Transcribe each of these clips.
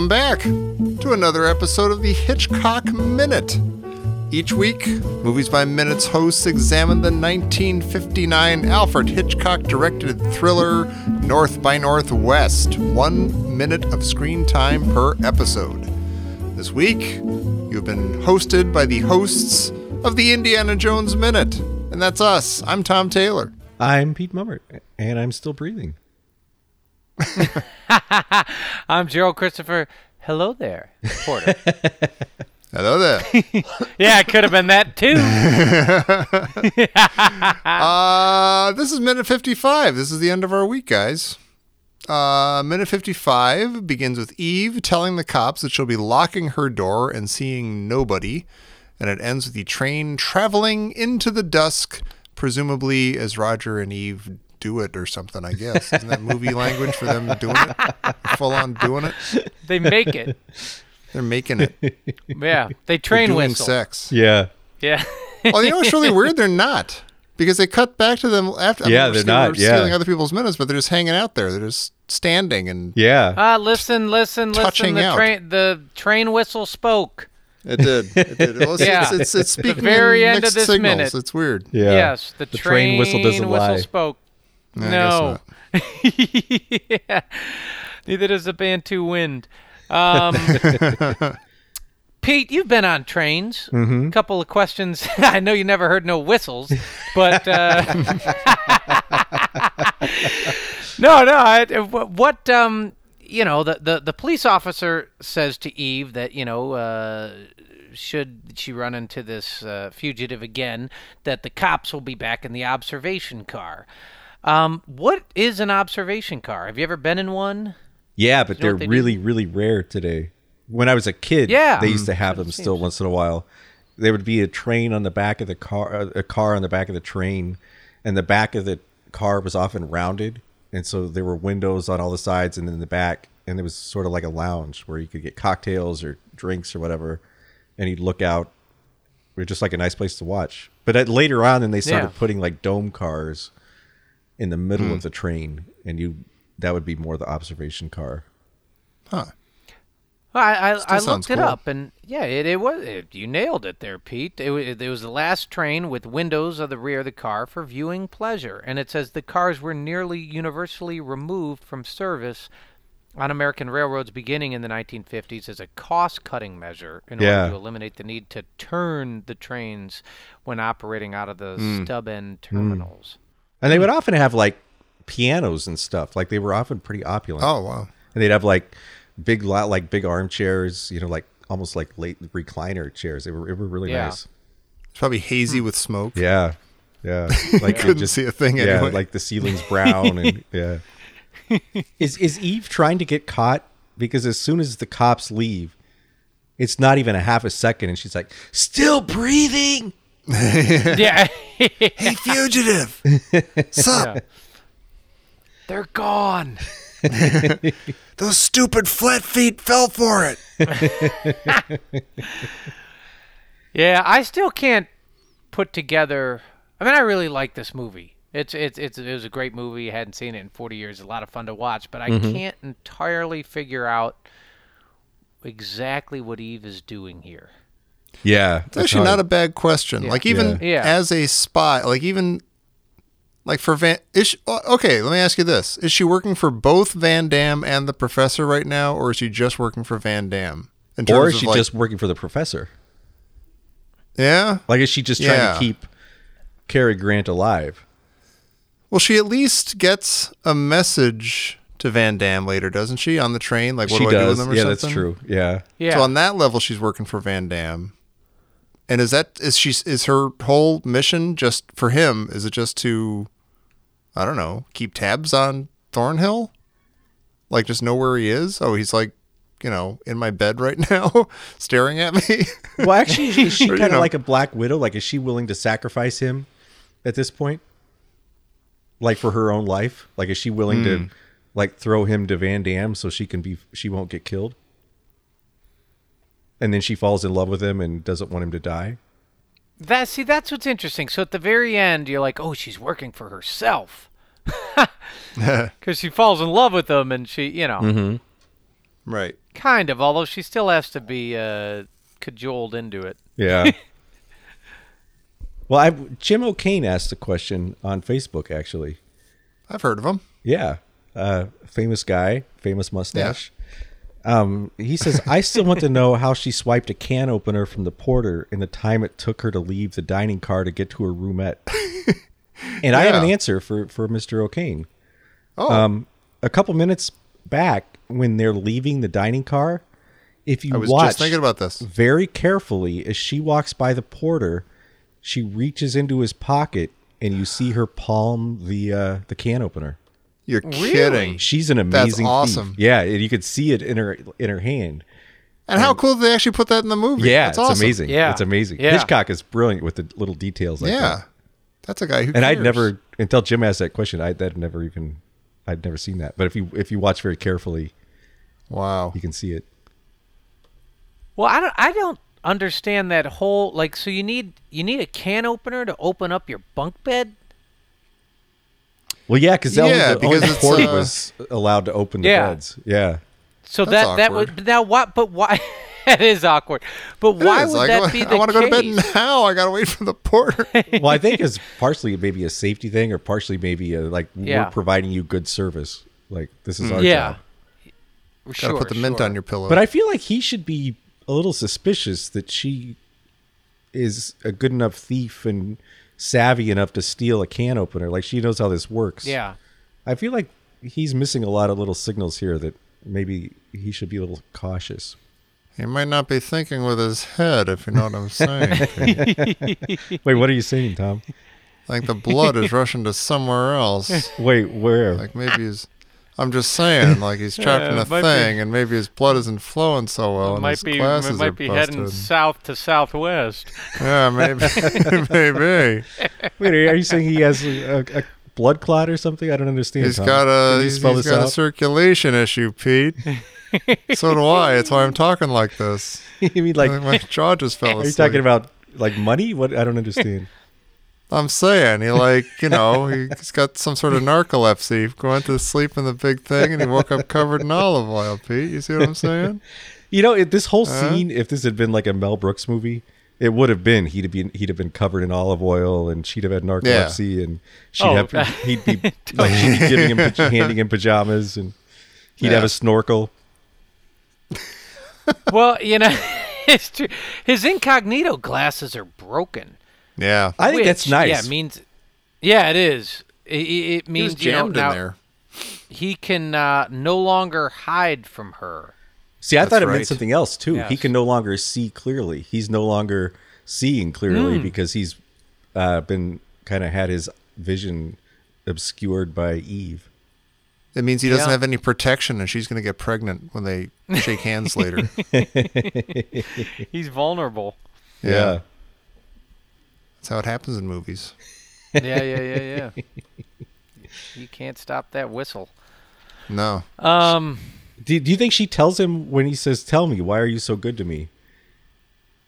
Welcome back to another episode of the Hitchcock Minute. Each week, Movies by Minutes hosts examine the 1959 Alfred Hitchcock directed thriller North by Northwest, one minute of screen time per episode. This week, you've been hosted by the hosts of the Indiana Jones Minute, and that's us. I'm Tom Taylor. I'm Pete Mummert, and I'm still breathing. I'm Gerald Christopher. Hello there, Porter. Hello there. yeah, it could have been that too. uh, this is minute 55. This is the end of our week, guys. Uh, minute 55 begins with Eve telling the cops that she'll be locking her door and seeing nobody. And it ends with the train traveling into the dusk, presumably as Roger and Eve do it or something, I guess. Isn't that movie language for them doing it? Full on doing it? They make it. They're making it. Yeah, they train They're doing whistle. sex. Yeah. Yeah. Well, you know what's really weird? They're not. Because they cut back to them after. I Yeah, we're they're stealing- not, we're stealing other people's minutes, but they're just hanging out there. They're just standing and Yeah. Ah, listen, listen, Touching listen. The out. train, the train whistle spoke. It did. It did. Well, it's, Yeah. it's, it's, it's speaking very in end of this signals. minute. It's weird. yeah. Yes, the, The train whistle doesn't lie. spoke. Guess no. yeah. Neither does the Bantu wind. Um, Pete, you've been on trains. A Mm-hmm. couple of questions. I know you never heard no whistles, but uh, no, no. I, what um, you know, the, the the police officer says to Eve that you know. Uh, should she run into this uh, fugitive again, that the cops will be back in the observation car. Um, what is an observation car? Have you ever been in one? Yeah, but know they're they do? really, really rare today. When I was a kid, Yeah. they used to have them still once in a while. There would be a train on the back of the car, a car on the back of the train, and the back of the car was often rounded, and so there were windows on all the sides and in the back, and it was sort of like a lounge where you could get cocktails or drinks or whatever, and you'd look out. It was just like a nice place to watch. But at, later on, then they started Yeah. putting like dome cars in the middle Hmm. of the train, and you that would be more the observation car. Huh. Well, I I, I sounds looked it up, and yeah, it, it was it, you nailed it there, Pete. It, wa- it was the last train with windows of the rear of the car for viewing pleasure, and it says the cars were nearly universally removed from service on American railroads beginning in the 1950s as a cost-cutting measure in Yeah. order to eliminate the need to turn the trains when operating out of the Hmm. stub-end terminals. And they hmm. would often have like pianos and stuff. Like they were often pretty opulent. Oh wow. And they'd have like big lot like big armchairs, you know, like almost like late recliner chairs. They were they were really Yeah. nice. It's probably hazy hmm. with smoke. Yeah. Yeah. Like it Couldn't see a thing Yeah, anyway. like the ceiling's brown and yeah. Is is Eve trying to get caught? Because as soon as the cops leave, it's not even a half a second and she's like, still breathing. yeah, hey, fugitive. Sup? Yeah. they're gone. Those stupid flat feet fell for it. Yeah, I still can't put together. I mean, I really like this movie. It's it's it's it was a great movie. I hadn't seen it in 40 years. A lot of fun to watch, but I mm-hmm. can't entirely figure out exactly what Eve is doing here. Yeah. It's actually not a bad question. Like even Yeah. Yeah. as a spy, like even like for Van. Is she, okay? Let me ask you this: Is she working for both Van Dam and the Professor right now, or is she just working for Van Dam? Or is she like- just working for the professor? yeah? Like, is she just trying Yeah. to keep Cary Grant alive? Well, she at least gets a message to Van Damme later, doesn't she? On the train, like what she do I do does. with them or yeah, something? that's true. Yeah. Yeah. So on that level, she's working for Van Damme. And is that is she is her whole mission just for him? Is it just to, I don't know, keep tabs on Thornhill? Like just know where he is? Oh, he's like, you know, in my bed right now, staring at me. Well, actually, is she kind of know. like a Black Widow? Like, is she willing to sacrifice him at this point? Like for her own life? Like, is she willing Hmm. to like throw him to Van Damme so she can be she won't get killed? And then she falls in love with him and doesn't want him to die. That see, that's what's interesting. So at the very end, you're like, oh, she's working for herself. Because she falls in love with him, and she, you know, Right. Kind of, although she still has to be uh, cajoled into it. Yeah. well, I Jim O'Kane asked a question on Facebook actually. I've heard of him. Yeah, uh, famous guy, famous mustache. Um, he says, "I still want to know how she swiped a can opener from the porter in the time it took her to leave the dining car to get to her roomette." and I have an answer for for Mister O'Kane. Oh, Um, a couple minutes back, when they're leaving the dining car, if you watch thinking about this. very carefully as she walks by the porter, she reaches into his pocket and you see her palm the uh, the can opener. You're Really? kidding. She's an That's amazing. thief. awesome. Yeah, and you could see it in her in her hand. And how cool did they actually put that in the movie? Yeah, That's it's awesome. amazing. Yeah. it's amazing. Yeah. Hitchcock is brilliant with the little details like Yeah. that. That's a guy who And I'd never until Jim asked that question. I would never even I'd never seen that. But if you if you watch very carefully, Wow. you can see it. Well, I don't. I don't understand that whole like. So you need you need a can opener to open up your bunk bed. Well, yeah, because Yeah, only the, only because the it's, porter uh, was allowed to open the Yeah. beds. Yeah. So That's that that awkward. would now what? But why? that is awkward. But It why is. would Like, that be the I want to go to bed now. I gotta wait for the porter. well, I think it's partially maybe a safety thing, or partially maybe a, like Yeah. we're providing you good service. Like this is our Yeah. job. gotta Sure, put the mint sure. on your pillow. But I feel like he should be a little suspicious that she is a good enough thief and savvy enough to steal a can opener. Like she knows how this works. Yeah. I feel like he's missing a lot of little signals here that maybe he should be a little cautious. he might not be thinking with his head, if you know what I'm saying. Wait, what are you saying, Tom? like the blood is rushing to somewhere else. Wait, where? Like maybe he's. I'm just saying, like he's trapped Yeah, in a it might be- thing, and maybe his blood isn't flowing so well, and might his be glasses it might are be busted. heading south to southwest. Yeah, maybe, maybe. Wait, are you saying he has a, a blood clot or something? I don't understand. He's Tom. got a Can you he's, spell he's this got a circulation issue, Pete. so do I. That's why I'm talking like this. you mean like? Like my jaw just fell Are asleep. you talking about like money? What? I don't understand. I'm saying he like you know he's got some sort of narcolepsy. Going to sleep in the big thing, and he woke up covered in olive oil. Pete, you see what I'm saying? You know, if this whole Huh? scene, if this had been like a Mel Brooks movie, it would have been he'd have been he'd have been covered in olive oil, and she'd have had narcolepsy, and she'd Oh. have he'd be like she'd be giving him handing him pajamas, and he'd have a snorkel. well, you know, it's true. His incognito glasses are broken. Yeah, I think that's nice. Yeah, it means. Yeah, it is. It, it it he was means you know, jammed now in there. he can uh, no longer hide from her. See, I That's thought it right. meant something else too. He can no longer see clearly. He's no longer seeing clearly Hmm. because he's uh, been kind of had his vision obscured by Eve. It means he doesn't Yeah. have any protection, and she's going to get pregnant when they shake hands later. He's vulnerable. Yeah. That's how it happens in movies. yeah, yeah, yeah, yeah. You can't stop that whistle. No, Um, Do, do you think she tells him when he says, "Tell me, why are you so good to me?"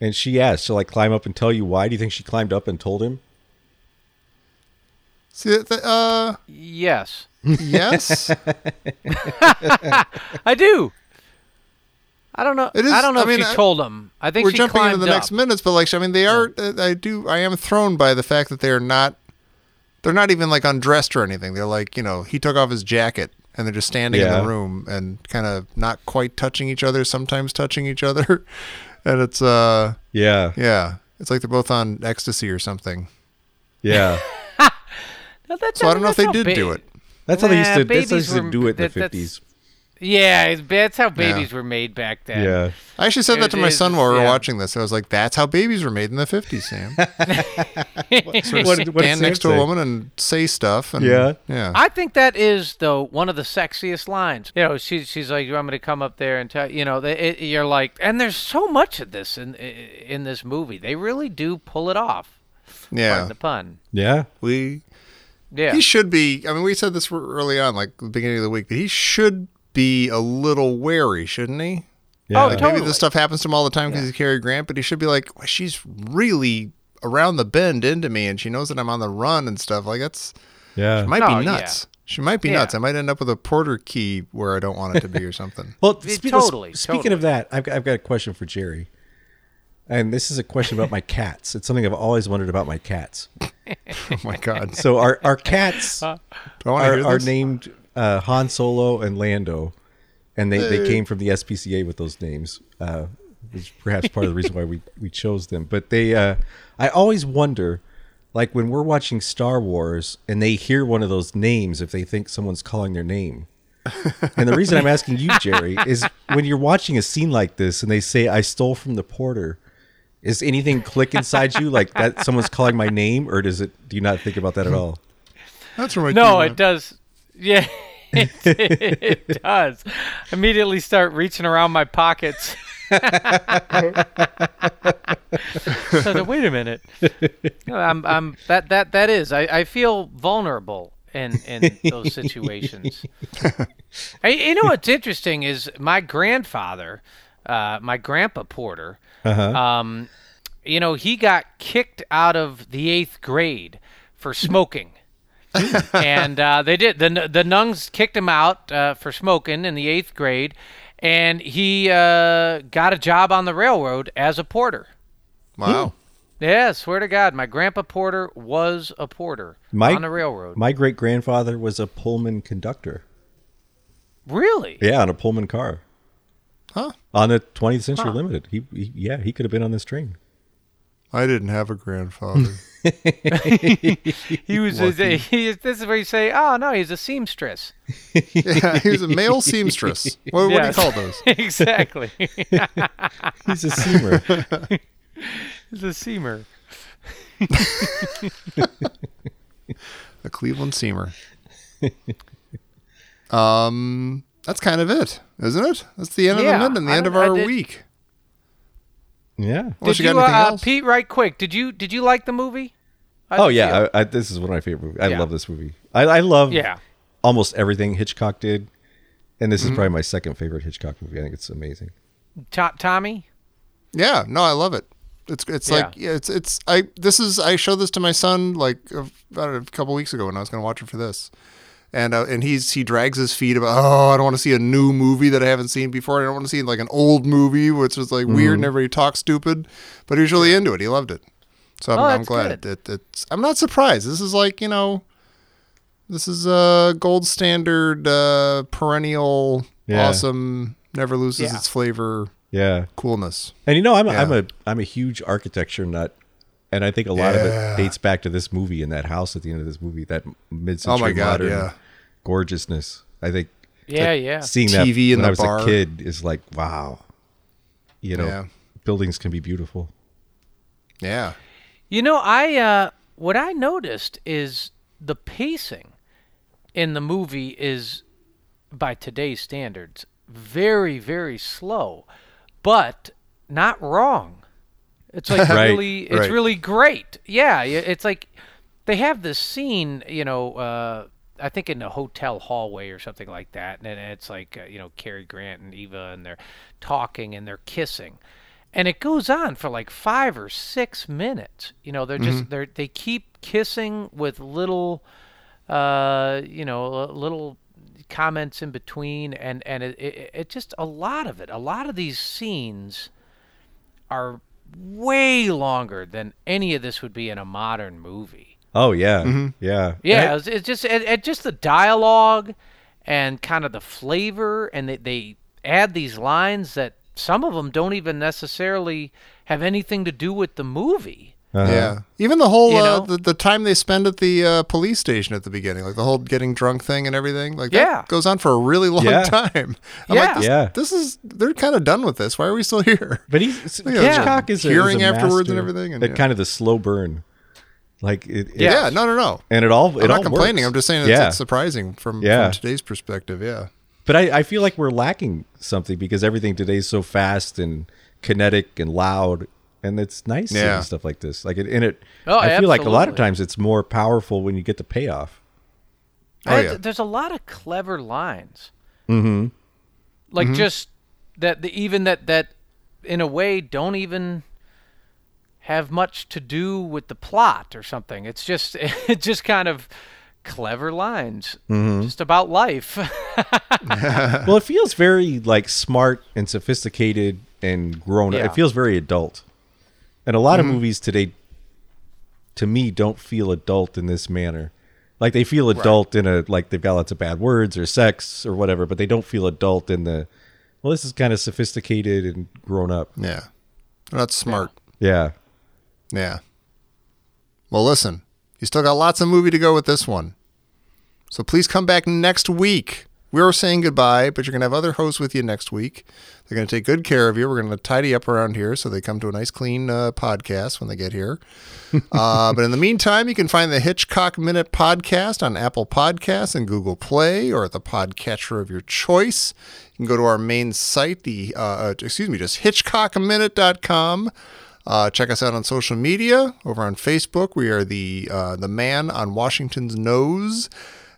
And she asks, "Shall I climb up and tell you why?" Do you think she climbed up and told him? see, th- th- uh, yes, yes, I do. I don't know. It is- I don't know I if mean, she I- told him. I think we're she jumping into climbed the next minutes, but like, I mean, they are. uh, I do. I am thrown by the fact that they are not. They're not even like undressed or anything. They're like, you know, he took off his jacket and they're just standing in the room and kind of not quite touching each other. Sometimes touching each other, and it's uh, Yeah, yeah, it's like they're both on ecstasy or something. yeah. No, that So I don't know if they did how do it. That's how they used Nah, to. That's how they used to were- do it in the that- that's- fifties. Yeah, that's how babies were made back then. Yeah. I actually said that It to my son while we were yeah. watching this. I was like, "That's how babies were made in the '50s, Sam." sort of What did- what stand next to a woman and say stuff. And, Yeah. yeah. I think that is though one of the sexiest lines. You know, she's she's like, "You want me to come up there and tell you know?" They, it, you're like, and there's so much of this in in this movie. They really do pull it off. yeah. Pardon the pun. Yeah. We Yeah. he should be. I mean, we said this early on, like the beginning of the week, that he should be a little wary, shouldn't he? Yeah. Oh, Like totally. maybe this stuff happens to him all the time because he's Cary Grant, but he should be like, "Well, she's really around the bend into me, and she knows that I'm on the run and stuff. Like that's Yeah. might No, be oh, yeah. nuts. She might be Yeah. nuts. I might end up with a porter key where I don't want it to be or something. Well, Yeah, spe- totally, Speaking totally. of that, I've got, I've got a question for Jerry, and this is a question about my cats. It's something I've always wondered about my cats. Oh my god. So our our cats Do I want to are, are named uh, Han Solo and Lando, and they, they came from the SPCA with those names. Uh, which is perhaps part of the reason why we, we chose them. But they, uh, I always wonder, like when we're watching Star Wars and they hear one of those names, if they think someone's calling their name. and the reason I'm asking you, Jerry, is when you're watching a scene like this and they say, "I stole from the porter." Is anything click inside you like that? Someone's calling my name, or does it? Do you not think about that at all? That's where my No, it does. Yeah, it, it does. Immediately start reaching around my pockets. so wait a minute. No, I'm, I'm that that that is. I, I feel vulnerable in in those situations. Hey, you know what's interesting is my grandfather, uh, my grandpa Porter. Um, you know, he got kicked out of the eighth grade for smoking. and uh, they did. The the nuns kicked him out uh, for smoking in the eighth grade, and he uh, got a job on the railroad as a porter. Wow. Yeah, swear to God, my grandpa Porter was a porter My- on the railroad. My great grandfather was a Pullman conductor. really? Yeah, on a Pullman car. Huh? On the 20th Century Huh. Limited. He, he, yeah, he could have been on this train. I didn't have a grandfather. He was. A, he, this is where you say, "Oh no, he's a seamstress." yeah, he was a male seamstress. What, what do you call those? exactly. He's a seamer. he's a seamer. A Cleveland seamer. um, that's kind of it, isn't it? That's the end of the minute and the I end of don't- I our did- week. Yeah. Unless did you you, got anything uh, else? Pete? Right quick. Did you did you like the movie? How'd Oh, yeah. I, I, this is one of my favorite movies. I Yeah. love this movie. I, I love Yeah. almost everything Hitchcock did. And this Mm-hmm. is probably my second favorite Hitchcock movie. I think it's amazing. To- Tommy. Yeah, no, I love it. It's it's Yeah. like yeah, it's it's I this is I showed this to my son like uh, about a couple weeks ago when I was going to watch it for this, and uh, and he's he drags his feet about oh I don't want to see a new movie that I haven't seen before I don't want to see like an old movie which is like weird and everybody talks stupid, but he was really into it. He loved it, so I'm, Oh, I'm glad good. it, it's I'm not surprised. This is like you know, this is a gold standard uh, perennial Yeah. awesome never loses Yeah. its flavor Yeah. coolness. And you know, I'm, Yeah. I'm a I'm a huge architecture nut, and I think a lot of it dates back to this movie and that house at the end of this movie, that mid-century Oh my God, modern yeah. Gorgeousness. I think Yeah, yeah. seeing that TV in when the I was bar. a kid is like wow. You know, Yeah. buildings can be beautiful. Yeah. You know, I uh, what I noticed is the pacing in the movie is, by today's standards, very very slow, but not wrong. It's like Right, really, it's right. really great. Yeah, it's like they have this scene, you know. Uh, I think in a hotel hallway or something like that, and it's like uh, you know Cary Grant and Eva, and they're talking and they're kissing, and it goes on for like five or six minutes. You know, they're just they're they keep kissing with little, uh, you know, little comments in between, and and it, it it just a lot of it. A lot of these scenes are way longer than any of this would be in a modern movie. Oh yeah, Mm-hmm. yeah, Yeah, And it's, it's just it, it just the dialogue and kind of the flavor, and they, they add these lines that some of them don't even necessarily have anything to do with the movie. Uh-huh. Yeah. Even the whole You uh, the, the time they spend at the uh, police station at the beginning, like the whole getting drunk thing and everything, like that Yeah. goes on for a really long Yeah. time. I'm Yeah. like, this, Yeah. this is they're kind of done with this. Why are we still here? But he's Yeah, Hitchcock is a, hearing is a afterwards and everything, and that yeah. kind of the slow burn, like it, it- Yeah, no, no, no. and it all it I'm all not complaining. works. I'm just saying it's, yeah. it's surprising from, Yeah. from today's perspective. Yeah. But I, I feel like we're lacking something because everything today is so fast and kinetic and loud, and it's nice Yeah. seeing stuff like this. Like it, and it, Oh, I feel like a lot of times it's more powerful when you get the payoff. Oh, yeah. There's a lot of clever lines. Mm-hmm. Like just that the even that that in a way don't even have much to do with the plot or something. It's just it just kind of clever lines, Mm-hmm. just about life. well, it feels very like smart and sophisticated and grown. Yeah. It feels very adult. And a lot of movies today, to me, don't feel adult in this manner. Like they feel adult in a like they've got lots of bad words or sex or whatever, but they don't feel adult in the. Well, this is kind of sophisticated and grown up. Yeah. They're not smart. Yeah. Yeah. Well, listen, you still got lots of movie to go with this one. So please come back next week. We are saying goodbye, but you're going to have other hosts with you next week. They're going to take good care of you. We're going to tidy up around here so they come to a nice, clean uh, podcast when they get here. uh, but in the meantime, you can find the Hitchcock Minute podcast on Apple Podcasts and Google Play or at the podcatcher of your choice. You can go to our main site, the uh, uh, excuse me, just hitchcockminute.com. Uh, check us out on social media. Over on Facebook, we are the uh, the man on Washington's nose,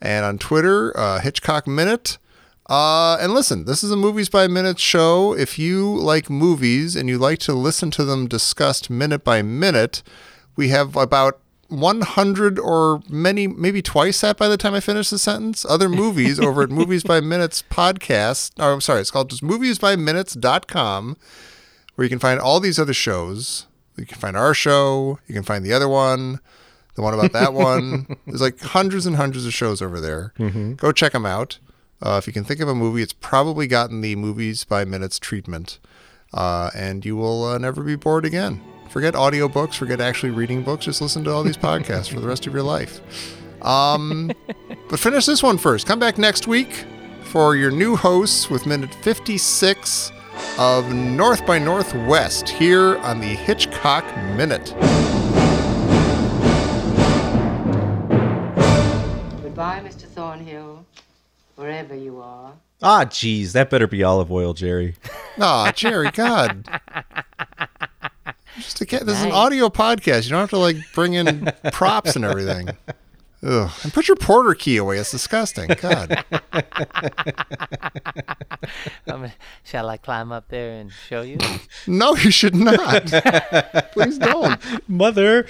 and on Twitter, uh, Hitchcock Minute. Uh, and listen, this is a movies by minute show. If you like movies and you like to listen to them discussed minute by minute, we have about 100 or many, maybe twice that by the time I finish the sentence, other movies over at Movies by Minutes podcast. Oh, I'm sorry, it's called just moviesbyminutes.com where you can find all these other shows. You can find our show. You can find the other one, the one about that one. There's like hundreds and hundreds of shows over there. Go check them out. Uh, if you can think of a movie, it's probably gotten the movies by minutes treatment, uh, and you will uh, never be bored again. Forget audiobooks, forget actually reading books. Just listen to all these podcasts for the rest of your life. Um, but finish this one first. Come back next week for your new hosts with minute 56 of North by Northwest here on the Hitchcock Minute. Goodbye, Mr. Thornhill, wherever you are. Ah, geez, that better be olive oil, Jerry. Aw, Jerry, God. Just a cat. This is an audio podcast. You don't have to like bring in props and everything. Ugh. And put your porter key away. It's disgusting. God. Um, shall I climb up there and show you? No, you should not. Please don't. Mother.